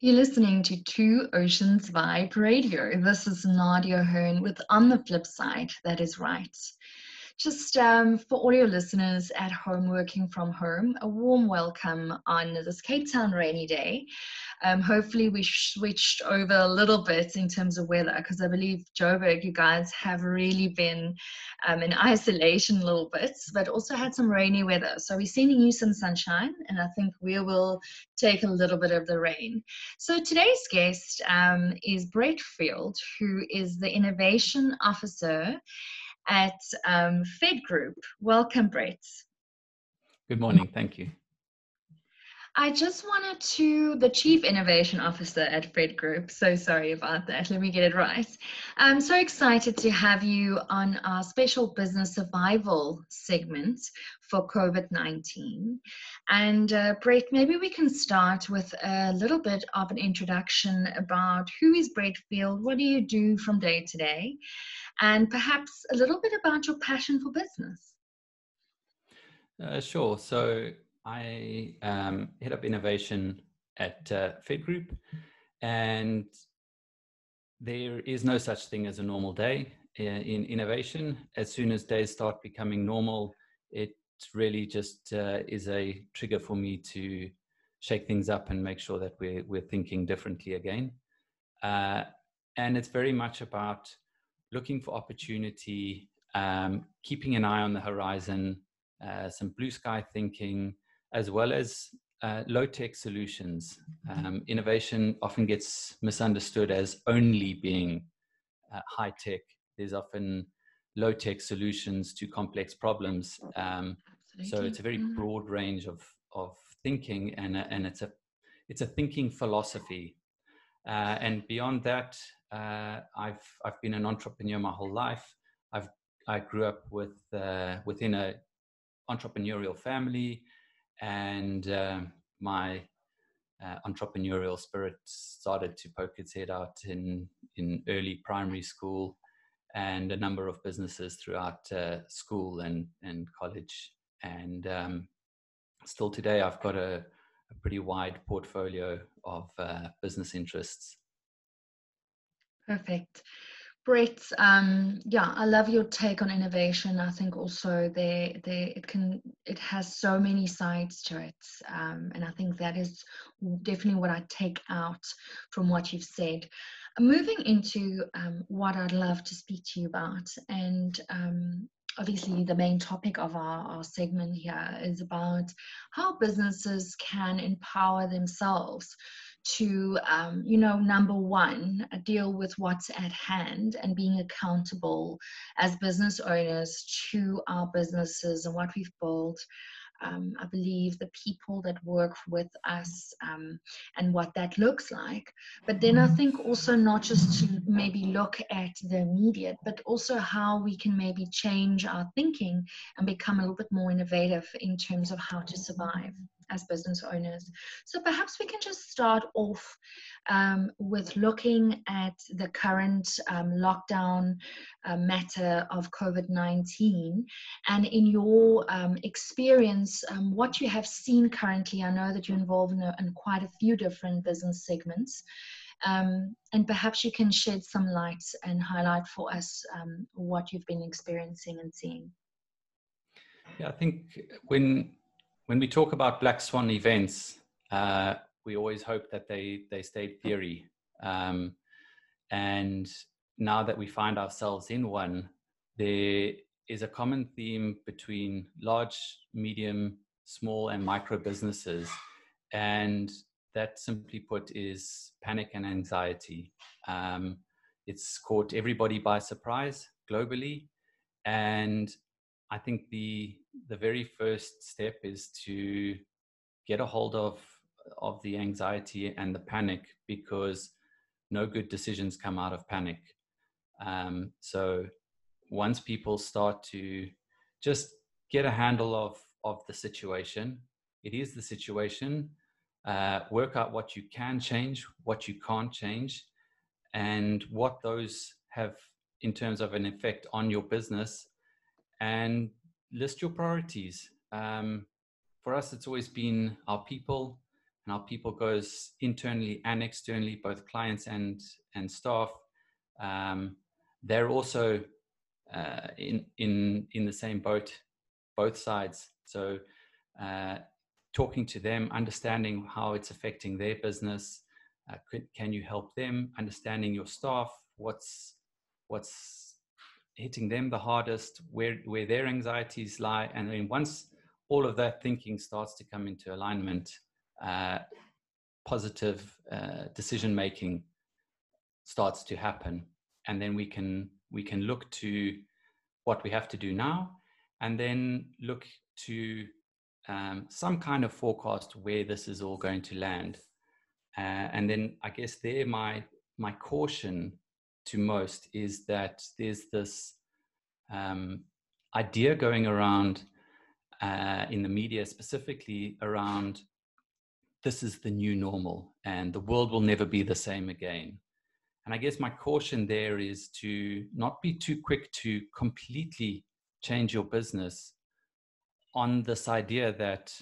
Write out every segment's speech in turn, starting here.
You're listening to Two Oceans Vibe Radio. This is Nadia Hearn with On the Flip Side, That Is Right. Just um, for all your listeners at home working from home, a warm welcome on this Cape Town rainy day. Um, hopefully, we switched over a little bit in terms of weather because I believe Joburg, you guys have really been um, in isolation a little bit, but also had some rainy weather. So we're sending you some sunshine, and I think we will take a little bit of the rain. So today's guest um, is Brett Field, who is the Innovation Officer at um, Fed Group. Welcome, Brett. Good morning. Thank you. I just wanted to, the Chief Innovation Officer at Fed Group, so sorry about that, let me get it right. I'm so excited to have you on our special business survival segment for COVID 19. And uh, Brett, maybe we can start with a little bit of an introduction about who is Brett Field, what do you do from day to day, and perhaps a little bit about your passion for business. Uh, sure. So I um, head up innovation at uh, Fed Group, and there is no such thing as a normal day uh, in innovation. As soon as days start becoming normal, it really just uh, is a trigger for me to shake things up and make sure that we're, we're thinking differently again. Uh, and it's very much about looking for opportunity, um, keeping an eye on the horizon, uh, some blue sky thinking, as well as uh, low tech solutions. Um, innovation often gets misunderstood as only being uh, high tech. There's often low tech solutions to complex problems. Um, so it's a very mm-hmm. broad range of, of thinking, and, and it's a it's a thinking philosophy. Uh, and beyond that, uh, I've I've been an entrepreneur my whole life. I've I grew up with uh, within a entrepreneurial family, and um, my uh, entrepreneurial spirit started to poke its head out in in early primary school, and a number of businesses throughout uh, school and and college, and um, still today I've got a, a pretty wide portfolio of uh, business interests Perfect. Brett, um, yeah, I love your take on innovation. I think also there, there it can, it has so many sides to it, um, and I think that is definitely what I take out from what you've said. Moving into um, what I'd love to speak to you about, and um, obviously the main topic of our, our segment here is about how businesses can empower themselves to, um, you know, number one, deal with what's at hand and being accountable as business owners to our businesses and what we've built um, I believe, the people that work with us um, and what that looks like. But then I mm-hmm. think also not just to maybe look at the immediate, but also how we can maybe change our thinking and become a little bit more innovative in terms of how to survive as business owners. So perhaps we can just start off um, with looking at the current um, lockdown uh, matter of COVID 19 and in your um, experience, um, what you have seen currently. I know that you're involved in, a, in quite a few different business segments. Um, and perhaps you can shed some light and highlight for us um, what you've been experiencing and seeing. Yeah, I think when when we talk about black swan events, uh, we always hope that they they stayed theory. Um, and now that we find ourselves in one, there is a common theme between large, medium, small, and micro businesses. And that simply put is panic and anxiety. Um, it's caught everybody by surprise globally. And I think the the very first step is to get a hold of of the anxiety and the panic because no good decisions come out of panic. Um, so once people start to just get a handle of of the situation, it is the situation. Uh, work out what you can change, what you can't change, and what those have in terms of an effect on your business and list your priorities. Um, for us, it's always been our people and our people goes internally and externally, both clients and and staff. Um, they're also uh, in in in the same boat, both sides. So, uh, talking to them, understanding how it's affecting their business. Uh, could, can you help them? Understanding your staff, what's what's hitting them the hardest, where where their anxieties lie, and then once all of that thinking starts to come into alignment, uh, positive uh, decision making starts to happen, and then we can we can look to what we have to do now, and then look to um, some kind of forecast where this is all going to land, uh, and then I guess there my my caution to most is that there's this um, idea going around uh, in the media, specifically around this is the new normal and the world will never be the same again. And I guess my caution there is to not be too quick to completely change your business on this idea that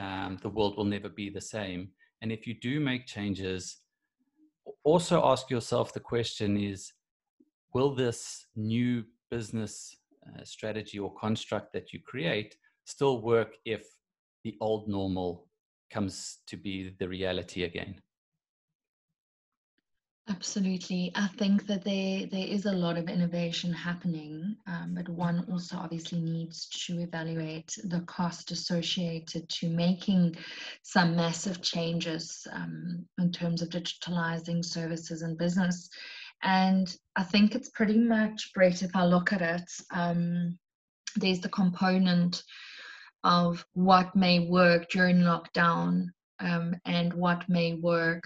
um, the world will never be the same. And if you do make changes, also ask yourself the question is will this new business uh, strategy or construct that you create still work if the old normal comes to be the reality again Absolutely. I think that there there is a lot of innovation happening, um, but one also obviously needs to evaluate the cost associated to making some massive changes um, in terms of digitalizing services and business. And I think it's pretty much, Brett, if I look at it, um, there's the component of what may work during lockdown um, and what may work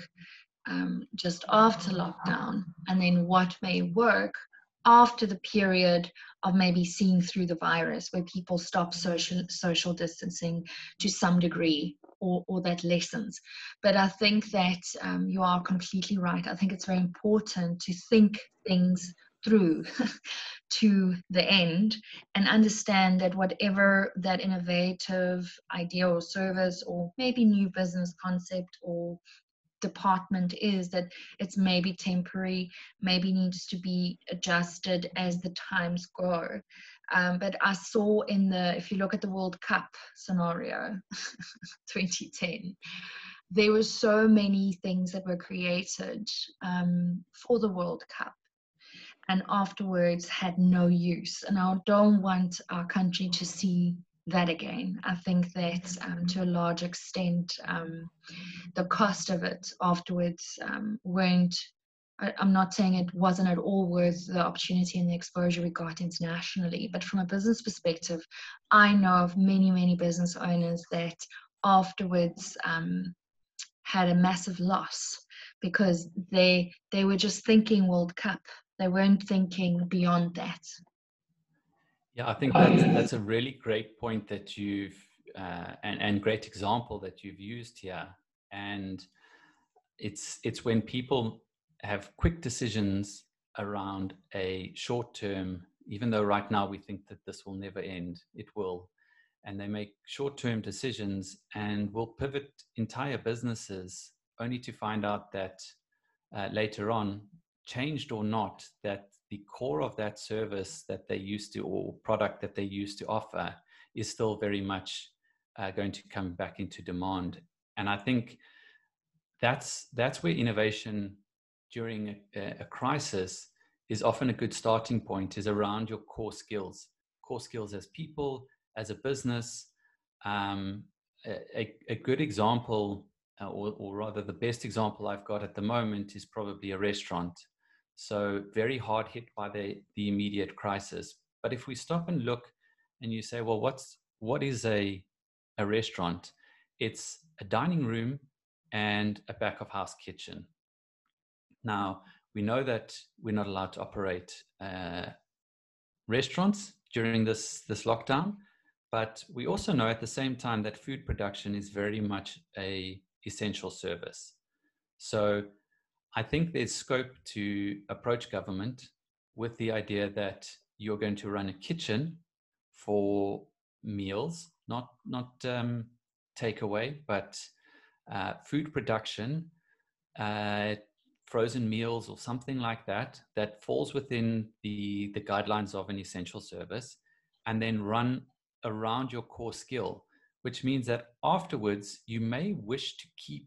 um, just after lockdown, and then what may work after the period of maybe seeing through the virus where people stop social social distancing to some degree or, or that lessens. But i think that um, you are completely right. I think it's very important to think things through to the end and understand that whatever that innovative idea or service or maybe new business concept or department is that it's maybe temporary maybe needs to be adjusted as the times go um, but i saw in the if you look at the world cup scenario 2010 there were so many things that were created um, for the world cup and afterwards had no use. And I don't want our country to see that again. I think that um, to a large extent, um, the cost of it afterwards um, weren't. I, I'm not saying it wasn't at all worth the opportunity and the exposure we got internationally, but from a business perspective, I know of many, many business owners that afterwards um, had a massive loss because they they were just thinking World Cup they weren't thinking beyond that. Yeah, I think that's, that's a really great point that you've, uh, and, and great example that you've used here. And it's, it's when people have quick decisions around a short term, even though right now we think that this will never end, it will. And they make short term decisions and will pivot entire businesses only to find out that uh, later on changed or not, that the core of that service that they used to or product that they used to offer is still very much uh, going to come back into demand. And I think that's that's where innovation during a, a crisis is often a good starting point is around your core skills, core skills as people, as a business. Um, a, a, good example, uh, or, or, rather the best example I've got at the moment is probably a restaurant. So very hard hit by the, the immediate crisis. But if we stop and look and you say, well, what's what is a a restaurant? It's a dining room and a back of house kitchen. Now we know that we're not allowed to operate uh, restaurants during this this lockdown, but we also know at the same time that food production is very much a essential service. So I think there's scope to approach government with the idea that you're going to run a kitchen for meals, not not um, takeaway, but uh, food production, uh, frozen meals, or something like that, that falls within the, the guidelines of an essential service, and then run around your core skill, which means that afterwards you may wish to keep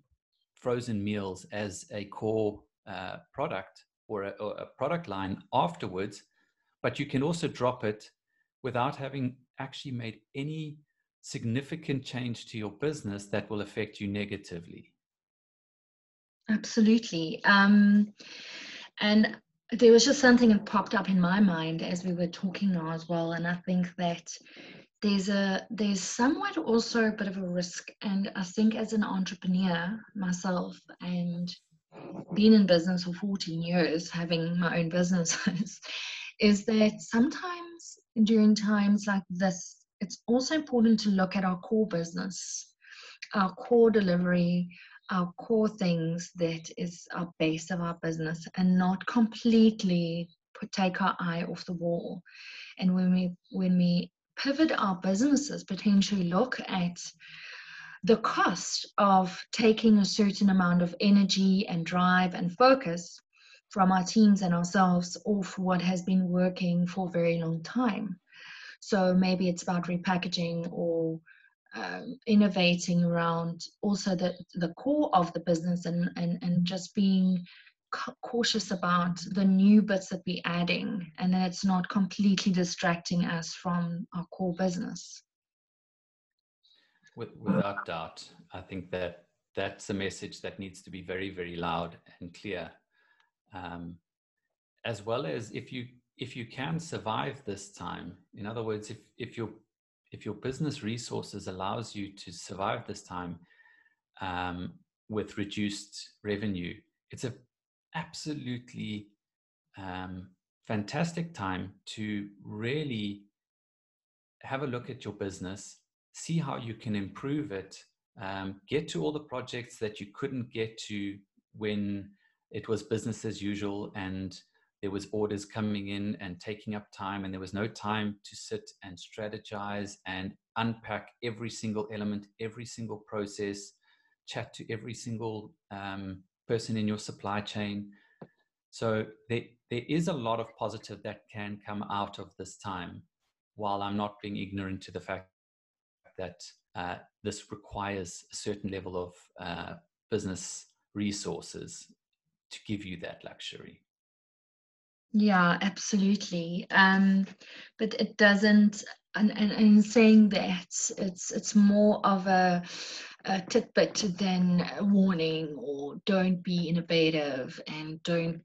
frozen meals as a core uh, product or a, or a product line afterwards, but you can also drop it without having actually made any significant change to your business that will affect you negatively. Absolutely. Um, and there was just something that popped up in my mind as we were talking now as well. And I think that there's a there's somewhat also a bit of a risk. And I think as an entrepreneur myself and being in business for 14 years, having my own businesses, is that sometimes during times like this, it's also important to look at our core business, our core delivery, our core things that is our base of our business and not completely put, take our eye off the wall. And when we when we pivot our businesses, potentially look at the cost of taking a certain amount of energy and drive and focus from our teams and ourselves off what has been working for a very long time. So maybe it's about repackaging or um, innovating around also the, the core of the business and, and, and just being cautious about the new bits that we're adding and that it's not completely distracting us from our core business. With, without doubt, I think that that's a message that needs to be very, very loud and clear. Um, as well as if you if you can survive this time, in other words, if if your if your business resources allows you to survive this time um, with reduced revenue, it's a absolutely um, fantastic time to really have a look at your business see how you can improve it, um, get to all the projects that you couldn't get to when it was business as usual and there was orders coming in and taking up time and there was no time to sit and strategize and unpack every single element every single process chat to every single um, person in your supply chain so there, there is a lot of positive that can come out of this time while i'm not being ignorant to the fact that uh, this requires a certain level of uh, business resources to give you that luxury. Yeah, absolutely. Um, but it doesn't. And, and saying that, it's it's more of a, a tidbit than a warning or don't be innovative and don't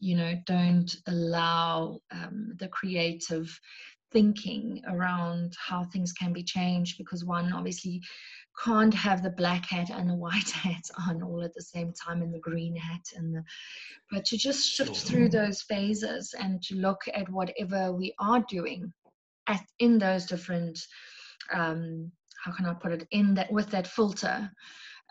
you know don't allow um, the creative thinking around how things can be changed because one obviously can't have the black hat and the white hat on all at the same time and the green hat and the but to just shift through those phases and to look at whatever we are doing at in those different um how can i put it in that with that filter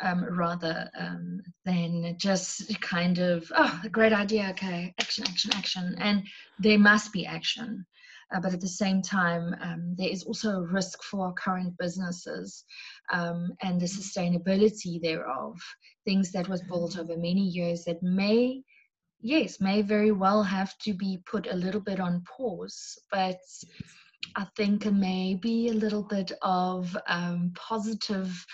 um, rather um, than just kind of oh great idea okay action action action and there must be action uh, but at the same time, um, there is also a risk for our current businesses um, and the sustainability thereof. Things that was built mm-hmm. over many years that may, yes, may very well have to be put a little bit on pause, but I think maybe a little bit of um, positive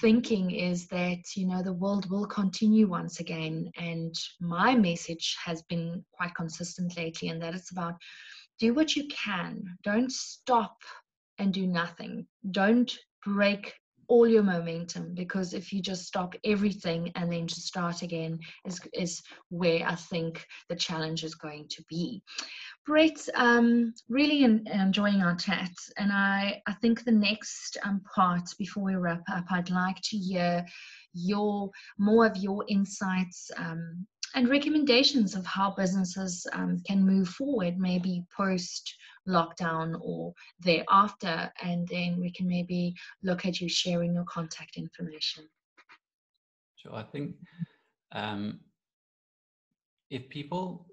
thinking is that you know the world will continue once again and my message has been quite consistent lately and that it's about do what you can. Don't stop and do nothing. Don't break all your momentum because if you just stop everything and then just start again is, is where I think the challenge is going to be. Brett, um, really enjoying our chat, and I, I think the next um, part before we wrap up, I'd like to hear your more of your insights um, and recommendations of how businesses um, can move forward, maybe post lockdown or thereafter, and then we can maybe look at you sharing your contact information. Sure, I think um, if people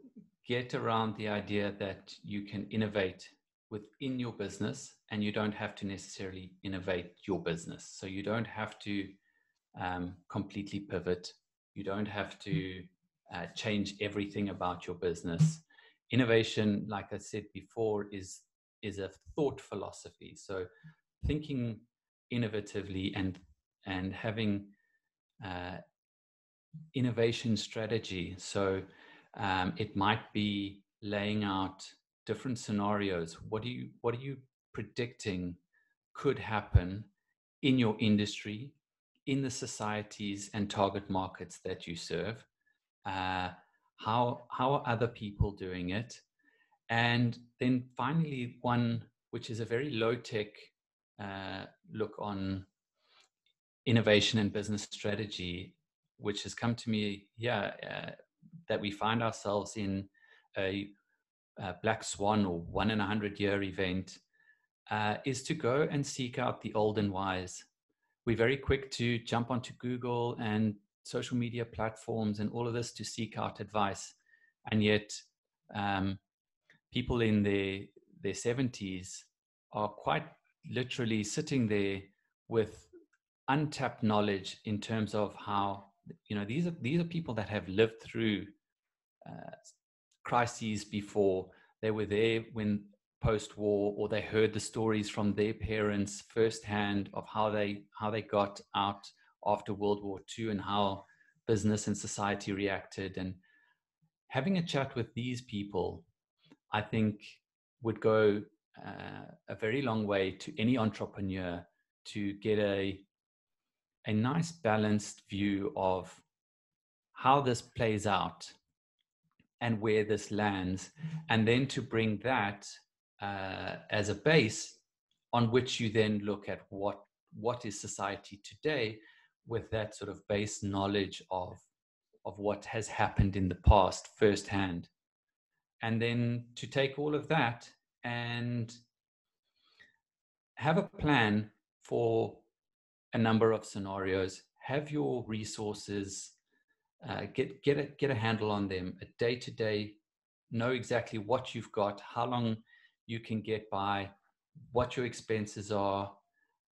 get around the idea that you can innovate within your business and you don't have to necessarily innovate your business, so you don't have to um, completely pivot. You don't have to uh, change everything about your business. Innovation, like I said before, is is a thought philosophy. So thinking innovatively and and having uh, innovation strategy. So um, it might be laying out different scenarios. What do you what are you predicting could happen in your industry, in the societies and target markets that you serve? Uh, how how are other people doing it? And then finally, one which is a very low tech uh, look on innovation and business strategy, which has come to me, yeah, uh, that we find ourselves in a, a, black swan or one in a hundred year event, uh, is to go and seek out the old and wise. We're very quick to jump onto Google and social media platforms and all of this to seek out advice, and yet um, people in their their 70s are quite literally sitting there with untapped knowledge in terms of how you know these are these are people that have lived through uh, crises before. They were there when post-war or they heard the stories from their parents firsthand of how they how they got out after world war ii and how business and society reacted. And having a chat with these people i think would go uh, a very long way to any entrepreneur to get a a nice balanced view of how this plays out and where this lands, and then to bring that uh, as a base on which you then look at what what is society today with that sort of base knowledge of of what has happened in the past firsthand. And then to take all of that and have a plan for a number of scenarios, have your resources, uh, get get a get a handle on them, a day to day, know exactly what you've got, how long you can get by, what your expenses are,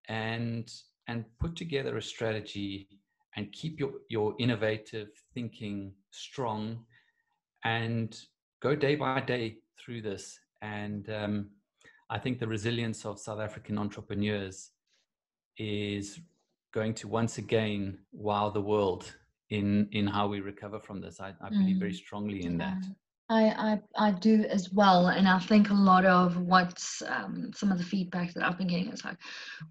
and and put together a strategy and keep your your innovative thinking strong, and go day by day through this. And um, I think the resilience of South African entrepreneurs is going to once again wow the world in in how we recover from this. I, I believe mm. very strongly in yeah. that. I, I, I do as well, and I think a lot of what um, some of the feedback that I've been getting is like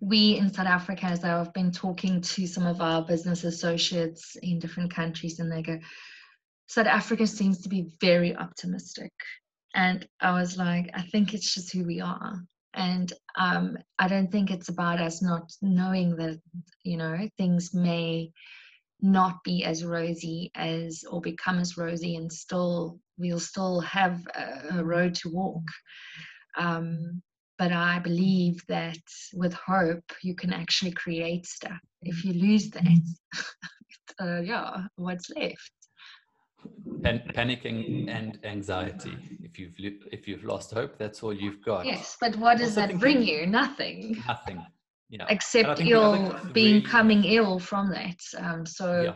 we in South Africa, as I've been talking to some of our business associates in different countries, and they go, South Africa seems to be very optimistic, and I was like, I think it's just who we are. And um, i don't think it's about us not knowing that you know things may not be as rosy as or become as rosy and still we'll still have a, a road to walk um, but i believe that with hope you can actually create stuff if you lose that uh, yeah what's left Pan- panicking and anxiety. If you've if you've lost hope, that's all you've got. Yes, but what does that bring you? Nothing. Nothing. Yeah. Except ill, being coming ill from that. Um, so. Yeah.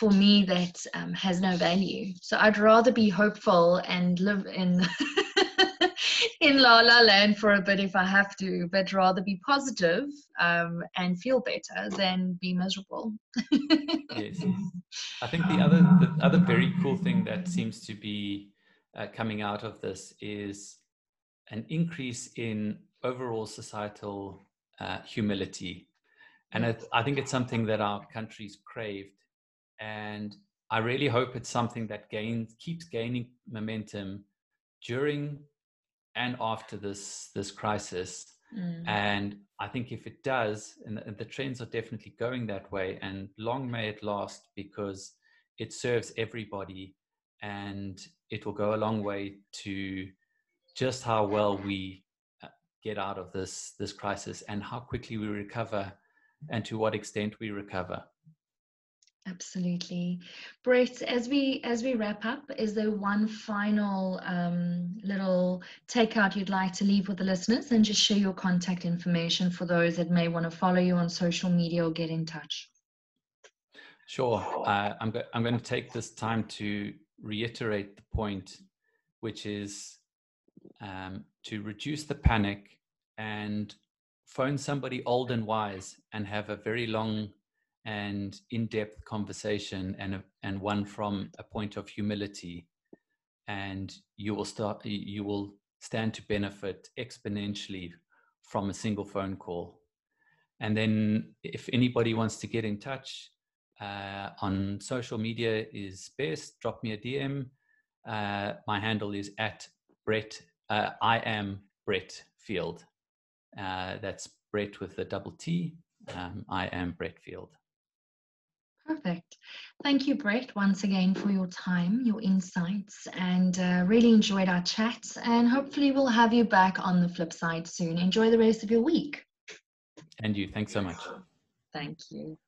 For me, that um, has no value. So I'd rather be hopeful and live in in La La Land for a bit if I have to, but rather be positive, um, and feel better than be miserable. yes, I think the other the other very cool thing that seems to be uh, coming out of this is an increase in overall societal uh, humility, and it, I think it's something that our countries craved, and I really hope it's something that gains keeps gaining momentum during and after this this crisis. Mm. And I think if it does, and the, the trends are definitely going that way, and long may it last because it serves everybody and it will go a long way to just how well we get out of this this crisis and how quickly we recover and to what extent we recover Absolutely, Brett. As we as we wrap up, is there one final um, little takeout you'd like to leave with the listeners, and just share your contact information for those that may want to follow you on social media or get in touch? Sure. Uh, I'm, go- I'm going to take this time to reiterate the point, which is um, to reduce the panic and phone somebody old and wise and have a very long and in-depth conversation and and one from a point of humility. And you will start you will stand to benefit exponentially from a single phone call. And then if anybody wants to get in touch uh, on social media is best drop me a dm uh, my handle is at brett uh, i am brett field uh, that's brett with a double t um, i am brett field Perfect. Thank you, Brett, once again for your time, your insights, and uh, really enjoyed our chat. And hopefully, we'll have you back on the flip side soon. Enjoy the rest of your week. And you. Thanks so much. Thank you.